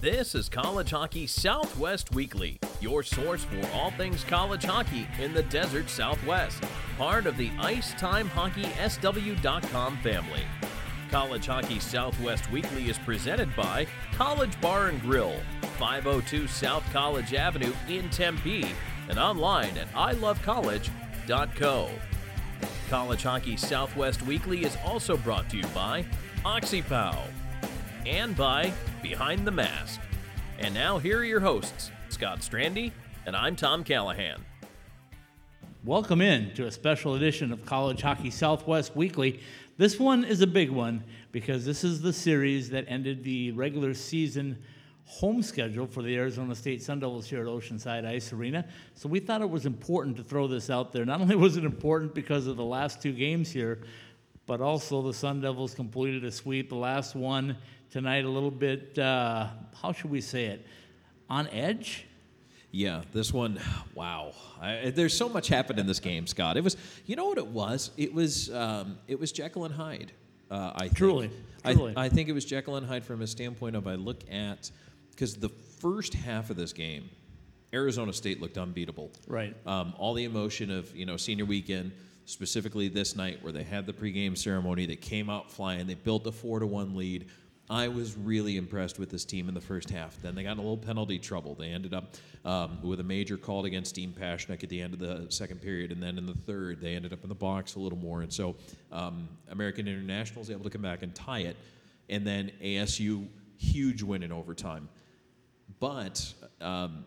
This is College Hockey Southwest Weekly, your source for all things college hockey in the desert Southwest, part of the IcetimeHockeySW.com family. College Hockey Southwest Weekly is presented by College Bar and Grill, 502 South College Avenue in Tempe, and online at ilovecollege.co. College Hockey Southwest Weekly is also brought to you by OxyPow and by Behind the Mask. And now, here are your hosts, Scott Strandy, and I'm Tom Callahan. Welcome in to a special edition of College Hockey Southwest Weekly. This one is a big one because this is the series that ended the regular season home schedule for the Arizona State Sun Devils here at Oceanside Ice Arena. So we thought it was important to throw this out there. Not only was it important because of the last two games here, but also the Sun Devils completed a sweep. The last one tonight, a little bit, uh, how should we say it, on edge? Yeah, this one, wow. I, there's so much happened in this game, Scott. It was, you know what it was? It was, um, it was Jekyll and Hyde. Uh, I think. Truly, I, truly. I think it was Jekyll and Hyde from a standpoint of I look at because the first half of this game, Arizona State looked unbeatable. Right. Um, all the emotion of you know senior weekend, specifically this night where they had the pregame ceremony, they came out flying, they built a four to one lead. I was really impressed with this team in the first half. Then they got in a little penalty trouble. They ended up um, with a major called against Dean Pashnik at the end of the second period, and then in the third, they ended up in the box a little more. And so um, American International was able to come back and tie it, and then ASU huge win in overtime. But um,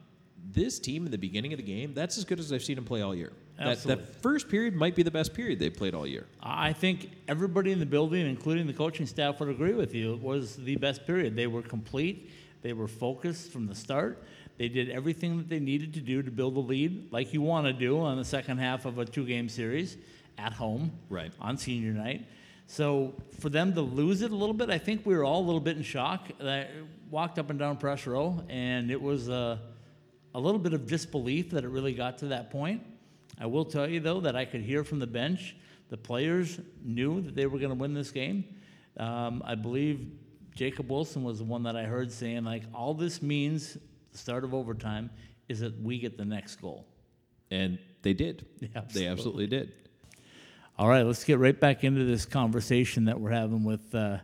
this team in the beginning of the game, that's as good as I've seen them play all year. That, Absolutely. that first period might be the best period they've played all year. I think everybody in the building, including the coaching staff, would agree with you. It was the best period. They were complete. They were focused from the start. They did everything that they needed to do to build a lead, like you want to do on the second half of a two-game series at home, Right. on senior night. So for them to lose it a little bit, I think we were all a little bit in shock. I walked up and down press row, and it was a, a little bit of disbelief that it really got to that point. I will tell you, though, that I could hear from the bench the players knew that they were going to win this game. Um, I believe Jacob Wilson was the one that I heard saying, like, all this means, the start of overtime, is that we get the next goal. And they did. Absolutely. They absolutely did. All right, let's get right back into this conversation that we're having with uh,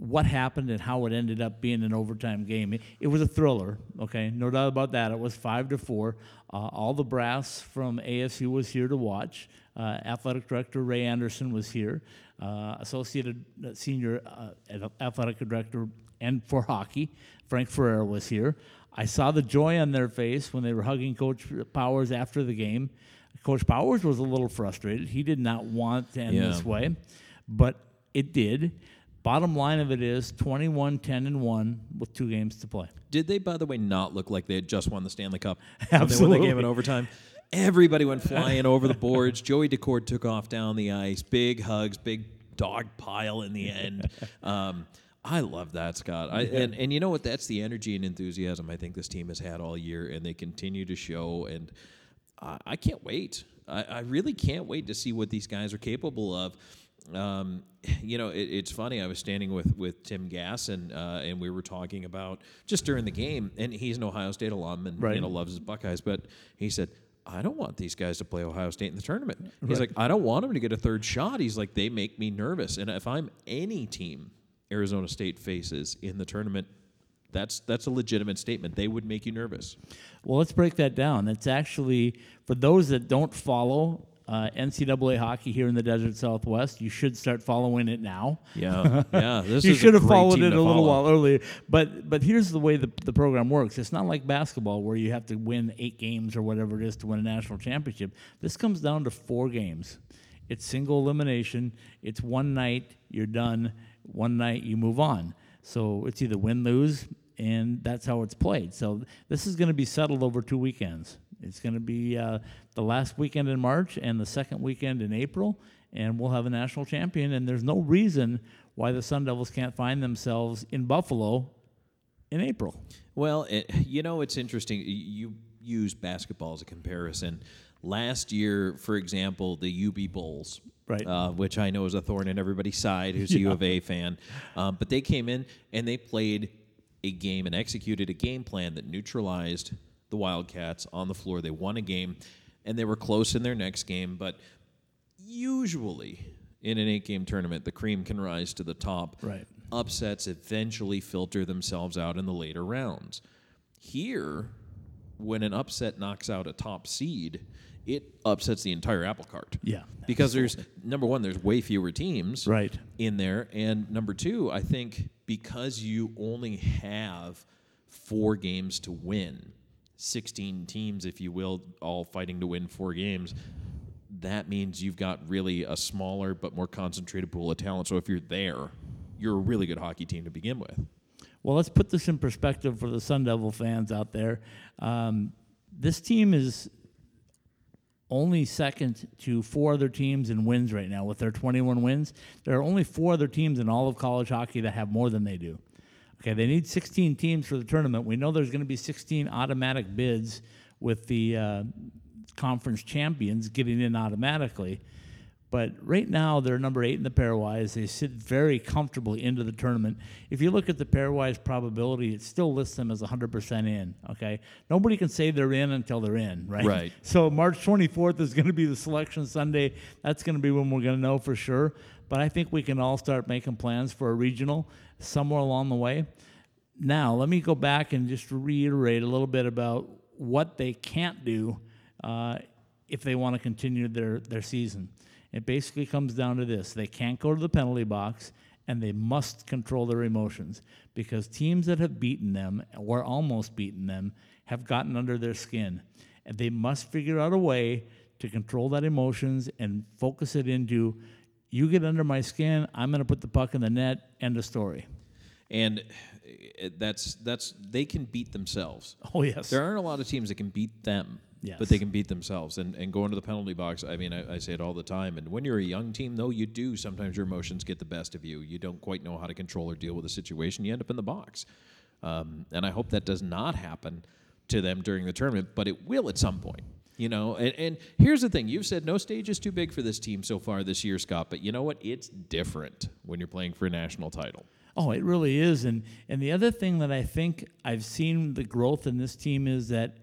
what happened and how it ended up being an overtime game. It, it was a thriller, okay, no doubt about that. It was five to four. Uh, all the brass from ASU was here to watch. Uh, athletic director Ray Anderson was here. Uh, associated uh, senior uh, athletic director and for hockey Frank Ferrer was here. I saw the joy on their face when they were hugging Coach Powers after the game. Coach Powers was a little frustrated. He did not want to end Yeah. this way, but it did. Bottom line of it is 21 10 and 1 with two games to play. Did they, by the way, not look like they had just won the Stanley Cup? When they Absolutely. won the game in overtime? Everybody went flying over the boards. Joey Daccord took off down the ice. Big hugs, big dog pile in the end. Um, I love that, Scott. I, and, and you know what? That's the energy and enthusiasm I think this team has had all year, and they continue to show. And I, I can't wait. I, I really can't wait to see what these guys are capable of. Um, you know, it, it's funny. I was standing with with Tim Gass, and uh, and we were talking about just during the game, and he's an Ohio State alum, and Right. you know loves his Buckeyes, but he said. I don't want these guys to play Ohio State in the tournament. He's like, I don't want them to get a third shot. He's like, they make me nervous. And if I'm any team Arizona State faces in the tournament, that's that's a legitimate statement. They would make you nervous. Well, let's break that down. It's actually, for those that don't follow uh, NCAA hockey here in the desert Southwest, you should start following it now. Yeah, yeah. This you should have followed it a little follow. while earlier. But but here's the way the, the program works. It's not like basketball where you have to win eight games or whatever it is to win a national championship. This comes down to four games. It's single elimination. It's one night, you're done. One night, you move on. So it's either win, lose, and that's how it's played. So this is going to be settled over two weekends. It's going to be uh, the last weekend in March and the second weekend in April, and we'll have a national champion. And there's no reason why the Sun Devils can't find themselves in Buffalo in April. Well, it, you know, it's interesting. You use basketball as a comparison. Last year, for example, the UB Bulls, Right. uh, which I know is a thorn in everybody's side who's a U of A fan, um, but they came in and they played a game and executed a game plan that neutralized the Wildcats on the floor. They won a game, and they were close in their next game, but usually in an eight game tournament, the cream can rise to the top. Right. Upsets eventually filter themselves out in the later rounds. Here, when an upset knocks out a top seed, it upsets the entire apple cart. Yeah, Because there's number one, there's way fewer teams Right. in there. And number two, I think because you only have four games to win, 16 teams, if you will, all fighting to win four games, that means you've got really a smaller but more concentrated pool of talent. So if you're there, you're a really good hockey team to begin with. Well, let's put this in perspective for the Sun Devil fans out there. Um, this team is only second to four other teams in wins right now with their 21 wins. There are only four other teams in all of college hockey that have more than they do. Okay, they need 16 teams for the tournament. We know there's going to be 16 automatic bids with the uh, conference champions getting in automatically. But right now, they're number eight in the pairwise. They sit very comfortably into the tournament. If you look at the pairwise probability, it still lists them as 100% in. Okay, nobody can say they're in until they're in, right? Right. So March 24th is going to be the selection Sunday. That's going to be when we're going to know for sure. But I think we can all start making plans for a regional somewhere along the way. Now, let me go back and just reiterate a little bit about what they can't do uh, if they want to continue their, their season. It basically comes down to this they can't go to the penalty box and they must control their emotions because teams that have beaten them or almost beaten them have gotten under their skin. And they must figure out a way to control that emotions and focus it into you get under my skin, I'm going to put the puck in the net, end of story. And that's that's they can beat themselves. Oh, yes. There aren't a lot of teams that can beat them, Yes. but they can beat themselves. And, and go into the penalty box, I mean, I, I say it all the time. And when you're a young team, though, you do sometimes your emotions get the best of you. You don't quite know how to control or deal with a situation. You end up in the box. Um, and I hope that does not happen to them during the tournament, but it will at some point. You know, and, and here's the thing: you've said no stage is too big for this team so far this year, Scott. But you know what? It's different when you're playing for a national title. Oh, it really is. And and the other thing that I think I've seen the growth in this team is that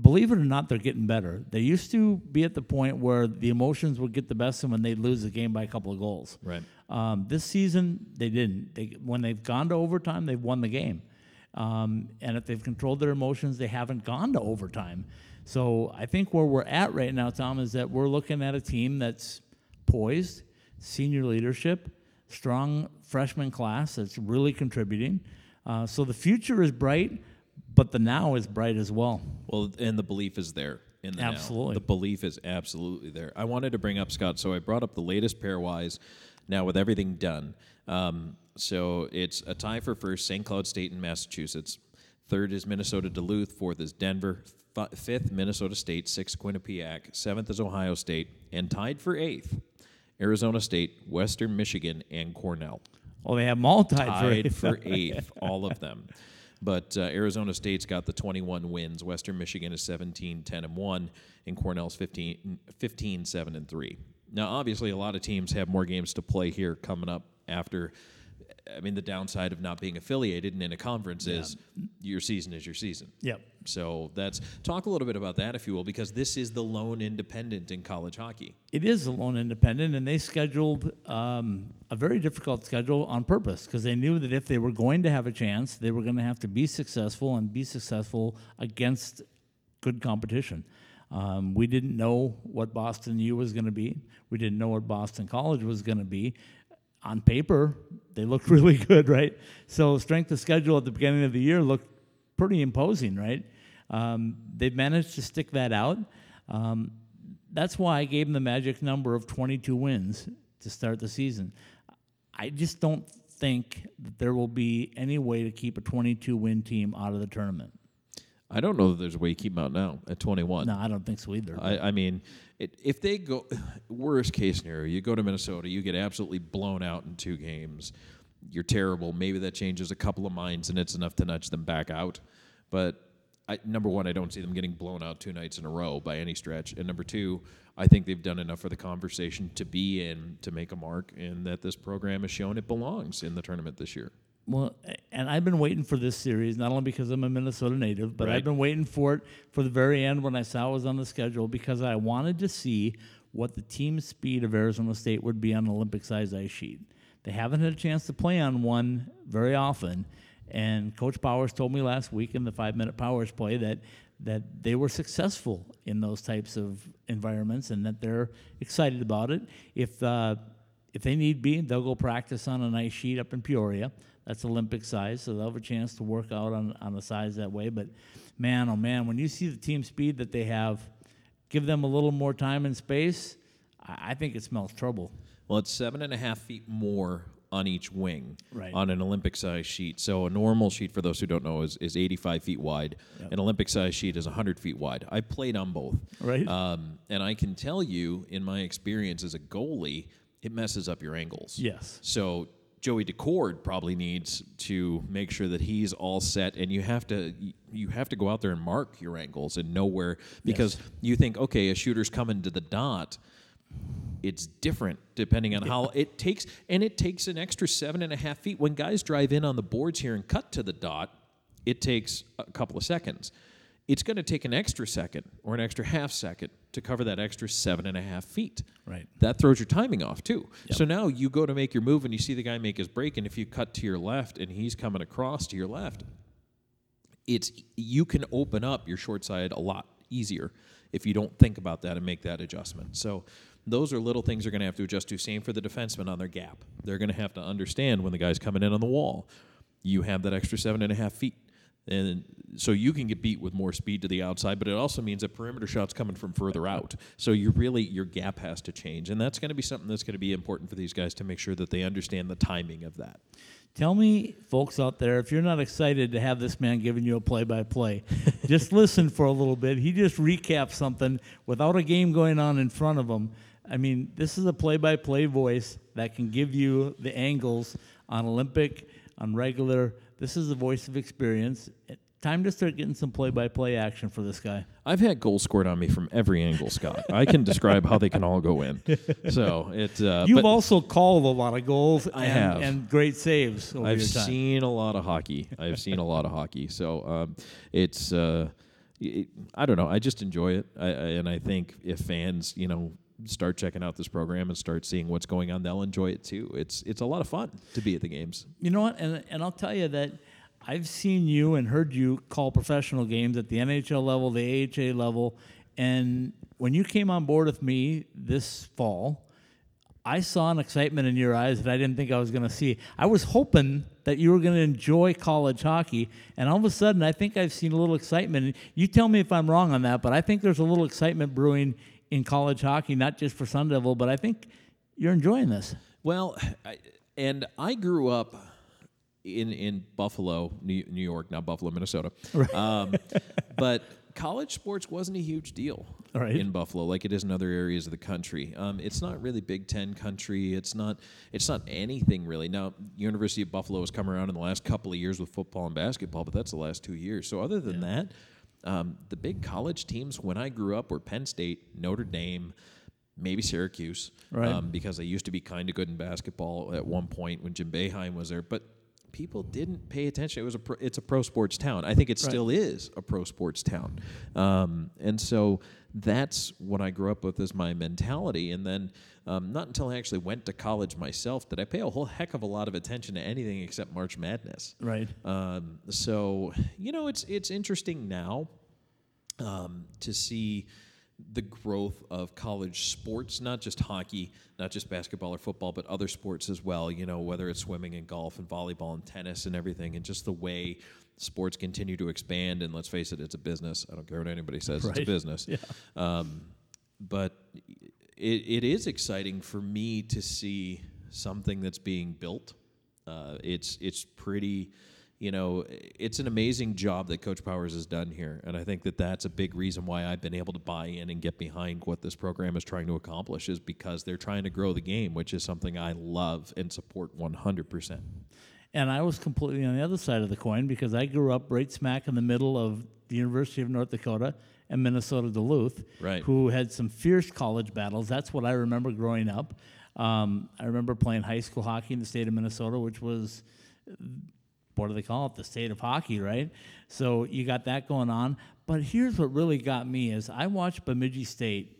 believe it or not, they're getting better. They used to be at the point where the emotions would get the best of them when they'd lose the game by a couple of goals. Right. Um, this season, they didn't. They, when they've gone to overtime, they've won the game. Um, and if they've controlled their emotions, they haven't gone to overtime. So I think where we're at right now, Tom, is that we're looking at a team that's poised, senior leadership, strong freshman class that's really contributing. Uh, so the future is bright, but the now is bright as well. Well, and the belief is there in the now. Absolutely. The belief is absolutely there. I wanted to bring up Scott, so I brought up the latest pairwise. Now with everything done, um, so it's a tie for first: St. Cloud State in Massachusetts. Third is Minnesota Duluth. Fourth is Denver. Fifth, Minnesota State. Sixth, Quinnipiac. Seventh is Ohio State, and tied for eighth, Arizona State, Western Michigan, and Cornell Well, they have them all tied, tied for for eighth, all of them. But uh, Arizona State's got the 21 wins. Western Michigan is 17, 10, and 1, and Cornell's 15, 15 7, and 3. Now, obviously, a lot of teams have more games to play here coming up after. I mean, the downside of not being affiliated and in a conference is your season is your season. Yep. So that's talk a little bit about that, if you will, because this is the lone independent in college hockey. It is a lone independent, and they scheduled um, a very difficult schedule on purpose because they knew that if they were going to have a chance, they were going to have to be successful and be successful against good competition. Um, we didn't know what Boston U was going to be. We didn't know what Boston College was going to be. On paper, they looked really good, right? So strength of schedule at the beginning of the year looked pretty imposing, right? Um, they've managed to stick that out. Um, that's why I gave them the magic number of 22 wins to start the season. I just don't think that there will be any way to keep a 22 win team out of the tournament. I don't know that there's a way you keep them out now at 21. No, I don't think so either. I, I mean, it, if they go, worst case scenario, you go to Minnesota, you get absolutely blown out in two games. You're terrible. Maybe that changes a couple of minds and it's enough to nudge them back out. But I, number one, I don't see them getting blown out two nights in a row by any stretch. And number two, I think they've done enough for the conversation to be in to make a mark, and that this program has shown it belongs in the tournament this year. Well, and I've been waiting for this series not only because I'm a Minnesota native, but Right. I've been waiting for it for the very end when I saw it was on the schedule because I wanted to see what the team speed of Arizona State would be on an Olympic size ice sheet. They haven't had a chance to play on one very often, and Coach Powers told me last week in the five minute Powers play that that they were successful in those types of environments and that they're excited about it. If uh, if they need be, they'll go practice on an ice sheet up in Peoria. That's Olympic size, so they'll have a chance to work out on, on the size that way. But man, oh man, when you see the team speed that they have, give them a little more time and space, I, I think it smells trouble. Well, it's seven and a half feet more on each wing Right. on an Olympic size sheet. So a normal sheet, for those who don't know, is, is 85 feet wide. An Olympic size sheet is 100 feet wide. I played on both. Right. Um, and I can tell you, in my experience as a goalie, it messes up your angles. Yes. So Joey Daccord probably needs to make sure that he's all set, and you have to you have to go out there and mark your angles and know where because you think okay, a shooter's coming to the dot. It's different depending on how it takes, and it takes an extra seven and a half feet. When guys drive in on the boards here and cut to the dot, it takes a couple of seconds. It's going to take an extra second or an extra half second to cover that extra seven and a half feet Right. that throws your timing off too. So now you go to make your move and you see the guy make his break, and if you cut to your left and he's coming across to your left, it's you can open up your short side a lot easier if you don't think about that and make that adjustment. So those are little things you're going to have to adjust to. Same for the defenseman on their gap. They're going to have to understand when the guy's coming in on the wall, you have that extra seven and a half feet. And so you can get beat with more speed to the outside, but it also means that perimeter shots coming from further out. So you really your gap has to change, and that's going to be something that's going to be important for these guys to make sure that they understand the timing of that. Tell me, folks out there, if you're not excited to have this man giving you a play by play, just listen for a little bit. He just recaps something without a game going on in front of him. I mean, this is a play by play voice that can give you the angles on Olympic, on regular. This is the voice of experience. Time to start getting some play by play action for this guy. I've had goals scored on me from every angle, Scott. I can describe how they can all go in. So it. Uh, You've also called a lot of goals I and, have. and great saves over I've your time. seen a lot of hockey. I've seen a lot of hockey. So um, it's. Uh, I don't know. I just enjoy it, I, I, and I think if fans, you know, start checking out this program and start seeing what's going on, they'll enjoy it too. It's it's a lot of fun to be at the games. You know what? And, and I'll tell you that I've seen you and heard you call professional games at the NHL level, the AHA level. And when you came on board with me this fall, I saw an excitement in your eyes that I didn't think I was going to see. I was hoping that you were going to enjoy college hockey, and all of a sudden, I think I've seen a little excitement. You tell me if I'm wrong on that, but I think there's a little excitement brewing in college hockey, not just for Sun Devil, but I think you're enjoying this. Well, I, and I grew up in in Buffalo, New, New York, not Buffalo, Minnesota. Um, but college sports wasn't a huge deal Right. in Buffalo like it is in other areas of the country. Um, it's not really Big Ten country. It's not. It's not anything really. Now, University of Buffalo has come around in the last couple of years with football and basketball, but that's the last two years. So other than that. Um, the big college teams when I grew up were Penn State, Notre Dame, maybe Syracuse, Right. um, because they used to be kind of good in basketball at one point when Jim Boeheim was there. But people didn't pay attention. It was a pro, it's a pro sports town. I think it still is a pro sports town, um, and so that's what I grew up with as my mentality. And then um, not until I actually went to college myself did I pay a whole heck of a lot of attention to anything except March Madness. Right. Um, so you know, it's it's interesting now um, to see the growth of college sports, not just hockey, not just basketball or football, but other sports as well. You know, whether it's swimming and golf and volleyball and tennis and everything, and just the way sports continue to expand. And let's face it, it's a business. I don't care what anybody says; it's a business. Yeah. Um, but it, it is exciting for me to see something that's being built. Uh, it's it's pretty, you know, it's an amazing job that Coach Powers has done here, and I think that that's a big reason why I've been able to buy in and get behind what this program is trying to accomplish. Is because they're trying to grow the game, which is something I love and support one hundred percent. And I was completely on the other side of the coin because I grew up right smack in the middle of the University of North Dakota and Minnesota Duluth, Right. who had some fierce college battles. That's what I remember growing up. Um, I remember playing high school hockey in the state of Minnesota, which was what do they call it? The state of hockey, right? So you got that going on. But here's what really got me is I watched Bemidji State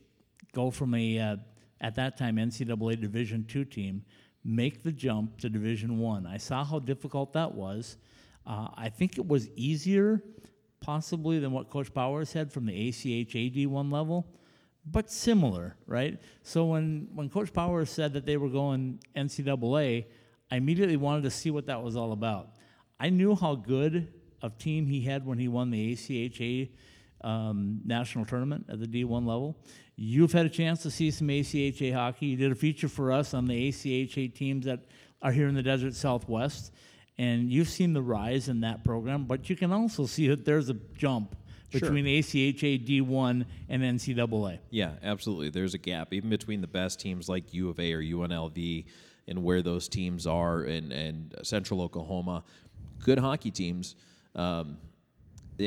go from a uh, at that time NCAA Division two team make the jump to Division one. I. I saw how difficult that was. Uh, I think it was easier, possibly, than what Coach Powers had from the ACHA D1 level, but similar, right? So when, when Coach Powers said that they were going NCAA, I immediately wanted to see what that was all about. I knew how good of team he had when he won the ACHA um, national tournament at the D1 level. You've had a chance to see some ACHA hockey. You did a feature for us on the ACHA teams that are here in the desert southwest and you've seen the rise in that program, but you can also see that there's a jump between sure. ACHA D1 and NCAA. Yeah, absolutely. There's a gap even between the best teams like U of A or UNLV and where those teams are in, in Central Oklahoma. Good hockey teams. Um,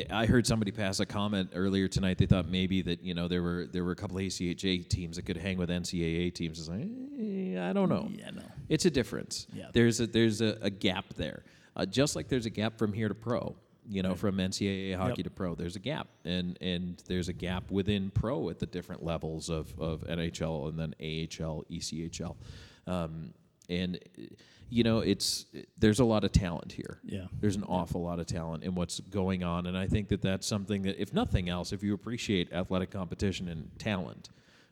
I heard somebody pass a comment earlier tonight. They thought maybe that you know there were there were a couple of ACHA teams that could hang with NCAA teams. It's like eh, I don't know. Yeah, no. It's a difference. Yeah. There's a there's a, a gap there, uh, just like there's a gap from here to pro. You know, right. from NCAA hockey yep. to pro, there's a gap, and and there's a gap within pro at the different levels of of NHL and then AHL, ECHL, um, and you know, it's there's a lot of talent here. Yeah, there's an awful lot of talent in what's going on, and I think that that's something that, if nothing else, if you appreciate athletic competition and talent,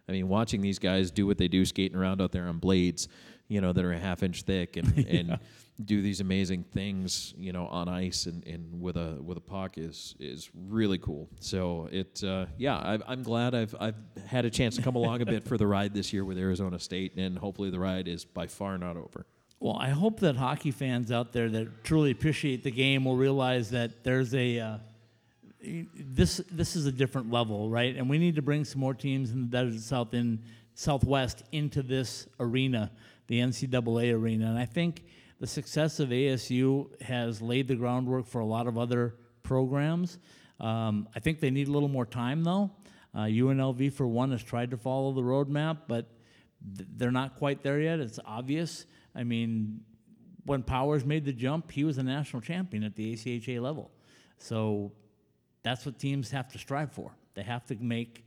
I mean, watching these guys do what they do, skating around out there on blades, you know, that are a half inch thick, and yeah. and do these amazing things, you know, on ice and, and with a with a puck is is really cool. So it, uh, yeah, I, I'm glad I've I've had a chance to come along a bit for the ride this year with Arizona State, and hopefully the ride is by far not over. Well, I hope that hockey fans out there that truly appreciate the game will realize that there's a uh, this this is a different level, right? And we need to bring some more teams in the desert south in southwest into this arena, the NCAA arena. And I think the success of ASU has laid the groundwork for a lot of other programs. Um, I think they need a little more time, though. Uh, UNLV, for one, has tried to follow the roadmap, but th- they're not quite there yet. It's obvious. I mean, when Powers made the jump, he was a national champion at the ACHA level. So that's what teams have to strive for. They have to make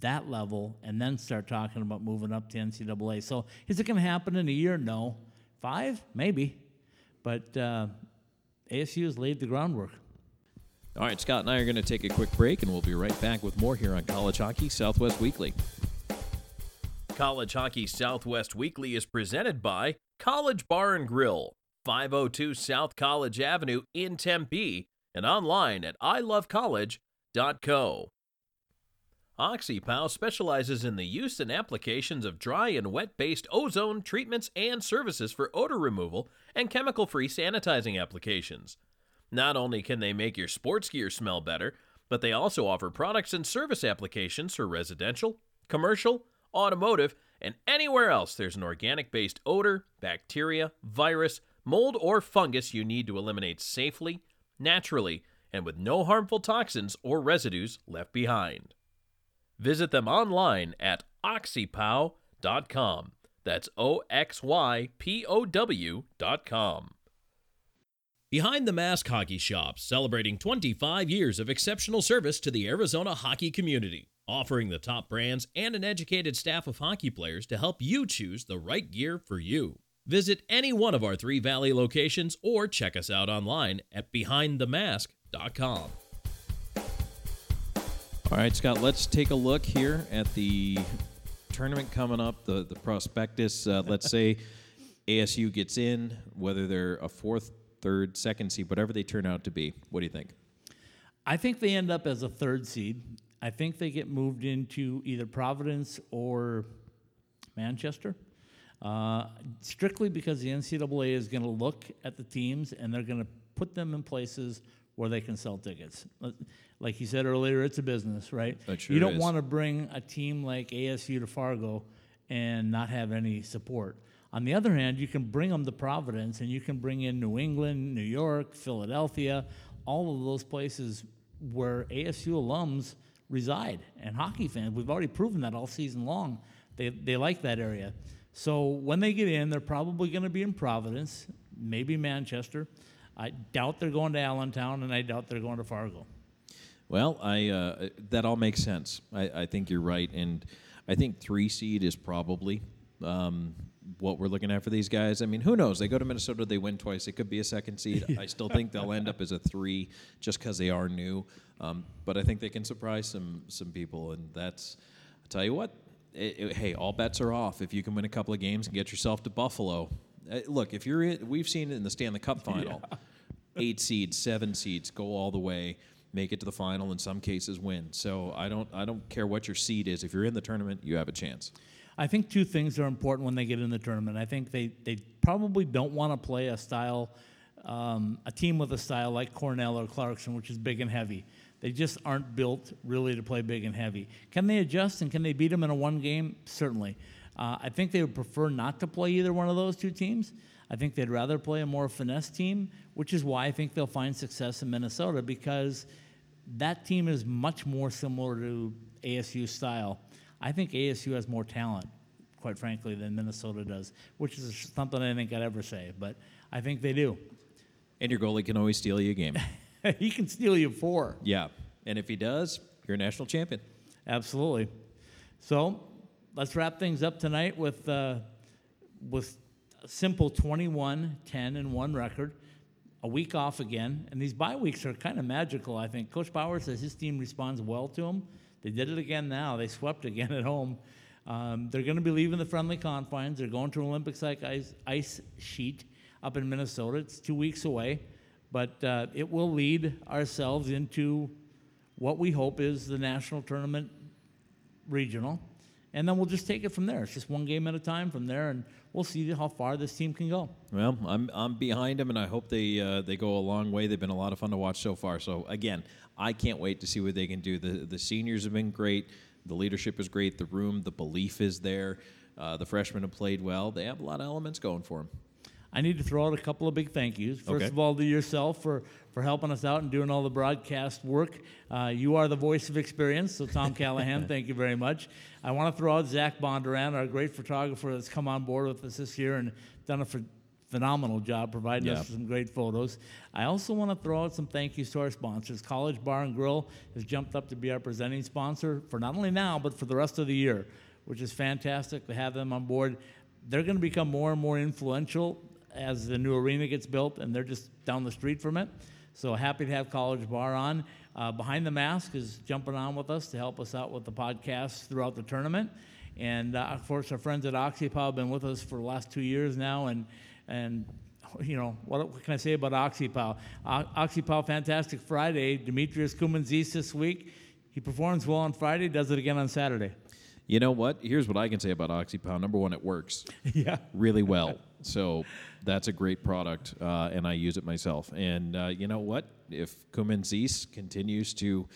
that level and then start talking about moving up to NCAA. So is it going to happen in a year? No. Five? Maybe. But uh, ASU has laid the groundwork. All right, Scott and I are going to take a quick break, and we'll be right back with more here on College Hockey Southwest Weekly. College Hockey Southwest Weekly is presented by College Bar and Grill, 502 South College Avenue in Tempe, and online at ilovecollege.co. OxyPow specializes in the use and applications of dry and wet based ozone treatments and services for odor removal and chemical free sanitizing applications. Not only can they make your sports gear smell better, but they also offer products and service applications for residential, commercial, automotive, and anywhere else there's an organic based odor, bacteria, virus, mold, or fungus you need to eliminate safely, naturally, and with no harmful toxins or residues left behind. Visit them online at oxypow.com. That's O X Y P O W.com. Behind the Mask Hockey Shop, celebrating 25 years of exceptional service to the Arizona hockey community offering the top brands and an educated staff of hockey players to help you choose the right gear for you. Visit any one of our three Valley locations or check us out online at behindthemask.com. All right, Scott, let's take a look here at the tournament coming up, the, the prospectus. Uh, let's say ASU gets in, whether they're a fourth, third, second seed, whatever they turn out to be. What do you think? I think they end up as a third seed. I think they get moved into either Providence or Manchester. Uh, strictly because the NCAA is going to look at the teams and they're going to put them in places where they can sell tickets. Like you said earlier, it's a business, right? Sure you don't want to bring a team like ASU to Fargo and not have any support. On the other hand, you can bring them to Providence and you can bring in New England, New York, Philadelphia, all of those places where ASU alums – reside. And hockey fans, we've already proven that all season long. They, they like that area. So when they get in, they're probably going to be in Providence, maybe Manchester. I doubt they're going to Allentown, and I doubt they're going to Fargo. Well, I uh, that all makes sense. I, I think you're right, and I think three seed is probably um, what we're looking at for these guys. I mean, who knows? They go to Minnesota, they win twice. It could be a second seed. I still think they'll end up as a three just because they are new. Um, but I think they can surprise some some people, and that's. I tell you what, it, it, hey, all bets are off if you can win a couple of games and get yourself to Buffalo. Uh, look, if you're in, we've seen it in the Stanley Cup final, yeah. eight seeds, seven seeds go all the way make it to the final in some cases win so i don't i don't care what your seed is if you're in the tournament you have a chance I think two things are important when they get in the tournament. I think they, they probably don't want to play a style, um, a team with a style like Cornell or Clarkson, which is big and heavy. They just aren't built really to play big and heavy. Can they adjust and can they beat them in a one game? Certainly. Uh, I think they would prefer not to play either one of those two teams. I think they'd rather play a more finesse team, which is why I think they'll find success in Minnesota because that team is much more similar to ASU style I think ASU has more talent, quite frankly, than Minnesota does, which is something I think I'd ever say, but I think they do. And your goalie can always steal you a game. he can steal you four. Yeah. And if he does, you're a national champion. Absolutely. So let's wrap things up tonight with, uh, with a simple 21, 10, and 1 record. A week off again. And these bye weeks are kind of magical, I think. Coach Bauer says his team responds well to them. They did it again now. They swept again at home. Um, they're going to be leaving the friendly confines. They're going to Olympics like ice, ice sheet up in Minnesota. It's two weeks away, but uh, it will lead ourselves into what we hope is the national tournament regional. And then we'll just take it from there. It's just one game at a time from there, and we'll see how far this team can go. Well, I'm I'm behind them, and I hope they uh, they go a long way. They've been a lot of fun to watch so far. So again, I can't wait to see what they can do. The the seniors have been great. The leadership is great. The room, the belief is there. Uh, the freshmen have played well. They have a lot of elements going for them. I need to throw out a couple of big thank yous. First okay. of all, to yourself for, for helping us out and doing all the broadcast work. Uh, you are the voice of experience, so Tom Callahan, thank you very much. I want to throw out Zach Bondurant, our great photographer that's come on board with us this year and done a phenomenal job providing yeah. us with some great photos. I also want to throw out some thank yous to our sponsors. College Bar and Grill has jumped up to be our presenting sponsor for not only now, but for the rest of the year, which is fantastic to have them on board. They're going to become more and more influential as the new arena gets built, and they're just down the street from it. So happy to have College Bar on. Uh, Behind the Mask is jumping on with us to help us out with the podcast throughout the tournament. And uh, of course, our friends at OxyPow have been with us for the last two years now, and and you know what, what can I say about OxyPow? O- OxyPow, fantastic Friday. Demetrios Koumontzis this week. He performs well on Friday, does it again on Saturday. You know what? Here's what I can say about OxyPow. Number one, it works. yeah. Really well. So that's a great product, uh, and I use it myself. And uh, you know what? If Koumontzis continues to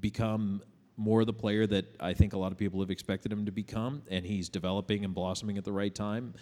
become more the player that I think a lot of people have expected him to become, and he's developing and blossoming at the right time,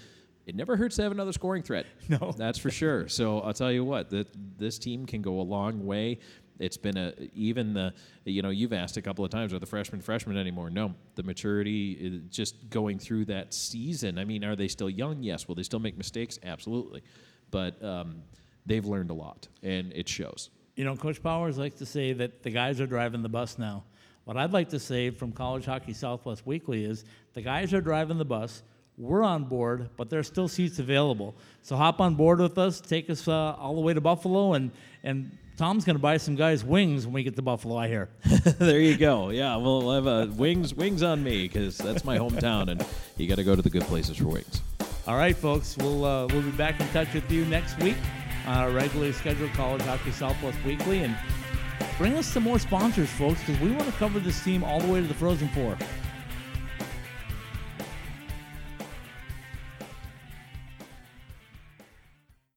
it never hurts to have another scoring threat. No, that's for sure. So I'll tell you what, that this team can go a long way. It's been a even the you know you've asked a couple of times are the freshmen freshmen anymore? No, the maturity is just going through that season. I mean, are they still young? Yes. Will they still make mistakes? Absolutely, but um, they've learned a lot, and it shows. You know, Coach Powers likes to say that the guys are driving the bus now. What I'd like to say from College Hockey Southwest Weekly is the guys are driving the bus. We're on board, but there's still seats available. So hop on board with us. Take us uh, all the way to Buffalo and and Tom's going to buy some guys wings when we get to Buffalo. I hear. there you go. Yeah, we'll have uh, wings wings on me because that's my hometown, and you got to go to the good places for wings. All right, folks. We'll uh, we'll be back in touch with you next week on our regularly scheduled College Hockey Southwest Weekly, and bring us some more sponsors, folks, because we want to cover this team all the way to the Frozen Four.